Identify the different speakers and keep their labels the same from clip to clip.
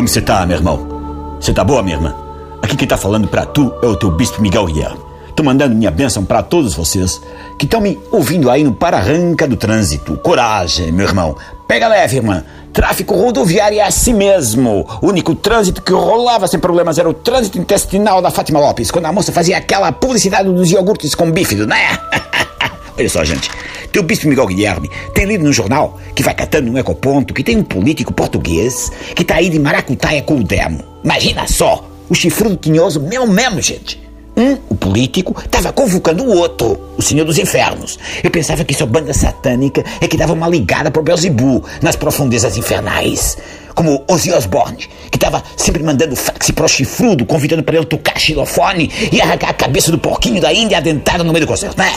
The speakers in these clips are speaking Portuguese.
Speaker 1: Como você tá, meu irmão? Você tá boa, minha irmã? Aqui quem tá falando pra tu é o teu bispo Miguel Guilherme. Tô mandando minha bênção para todos vocês que estão me ouvindo aí no para-arranca do trânsito. Coragem, meu irmão. Pega leve, irmã. Tráfico rodoviário é assim mesmo. O único trânsito que rolava sem problemas era o trânsito intestinal da Fátima Lopes, quando a moça fazia aquela publicidade dos iogurtes com bífido, né? Olha só, gente. Teu bispo Miguel Guilherme tem lido no jornal que vai catando um ecoponto que tem um político português que tá aí de maracutaia com o demo. Imagina só, o chifrudo tinhoso mesmo mesmo, gente. Um, o político, estava convocando o outro, o Senhor dos Infernos. Eu pensava que sua banda satânica é que dava uma ligada pro Belzebu nas profundezas infernais. Como Ozzy Osbourne, que estava sempre mandando fax pro chifrudo, convidando para ele tocar xilofone e arrancar a cabeça do porquinho da Índia adentrada no meio do concerto, né?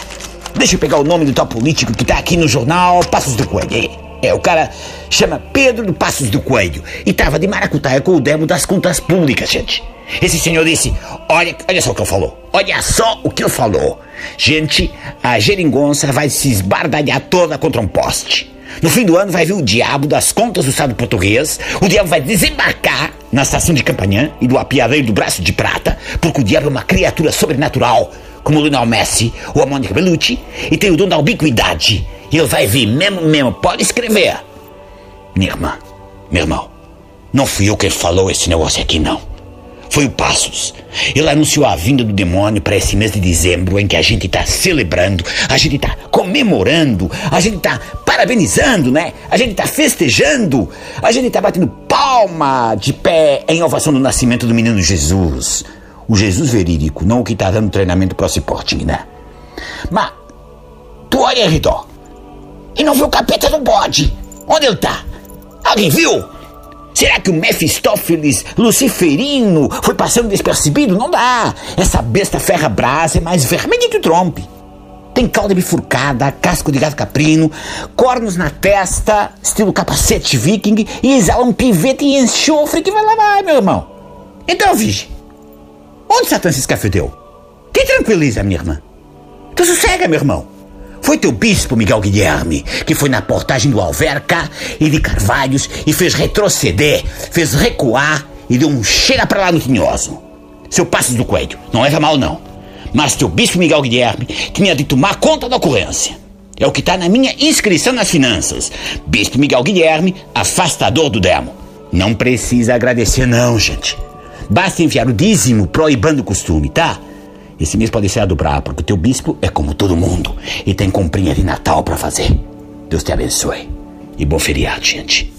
Speaker 1: Deixa eu pegar o nome do tal político que tá aqui no jornal Passos do Coelho. É, o cara chama Pedro do Passos do Coelho e tava de maracutaia com o demo das contas públicas, gente. Esse senhor disse: Olha, olha só o que eu falou. Olha só o que eu falou. Gente, a geringonça vai se esbardalhar toda contra um poste. No fim do ano vai vir o diabo das contas do Estado português. O diabo vai desembarcar na estação de Campanhã e do apiadeiro do braço de prata, porque o diabo é uma criatura sobrenatural como o Lionel Messi ou a Mônica Bellucci, e tem o dom da ubiquidade. E ele vai vir mesmo, mesmo, pode escrever. Minha irmã, meu irmão, não fui eu quem falou esse negócio aqui, não. Foi o Passos. Ele anunciou a vinda do demônio para esse mês de dezembro, em que a gente está celebrando, a gente está comemorando, a gente está parabenizando, né? A gente está festejando, a gente está batendo palma de pé em ovação do nascimento do menino Jesus o Jesus verídico, não o que está dando treinamento para o Sporting, né? Mas, tu olha, Ridó, e não viu o capeta do bode. Onde ele tá? Alguém viu? Será que o Mephistófeles luciferino foi passando despercebido? Não dá. Essa besta ferra brasa é mais vermelha que o trompe. Tem cauda bifurcada, casco de gato caprino, cornos na testa, estilo capacete viking e exala um pivete e enxofre que vai lá, vai, meu irmão. Então, vige. Onde Satã se escafedeu? Te tranquiliza, minha irmã. Tu sossega, meu irmão. Foi teu bispo, Miguel Guilherme, que foi na portagem do Alverca e de Carvalhos e fez retroceder, fez recuar e deu um chega pra lá no tinhoso. Seu Passos do Coelho, não leva mal não. Mas teu bispo Miguel Guilherme tinha de tomar conta da ocorrência. É o que está na minha inscrição nas finanças. Bispo Miguel Guilherme, afastador do demo. Não precisa agradecer não, gente. Basta enviar o dízimo proibando o costume, tá? Esse mês pode ser a dobrar, porque o teu bispo é como todo mundo e tem comprinha de Natal para fazer. Deus te abençoe. E bom feriado, gente.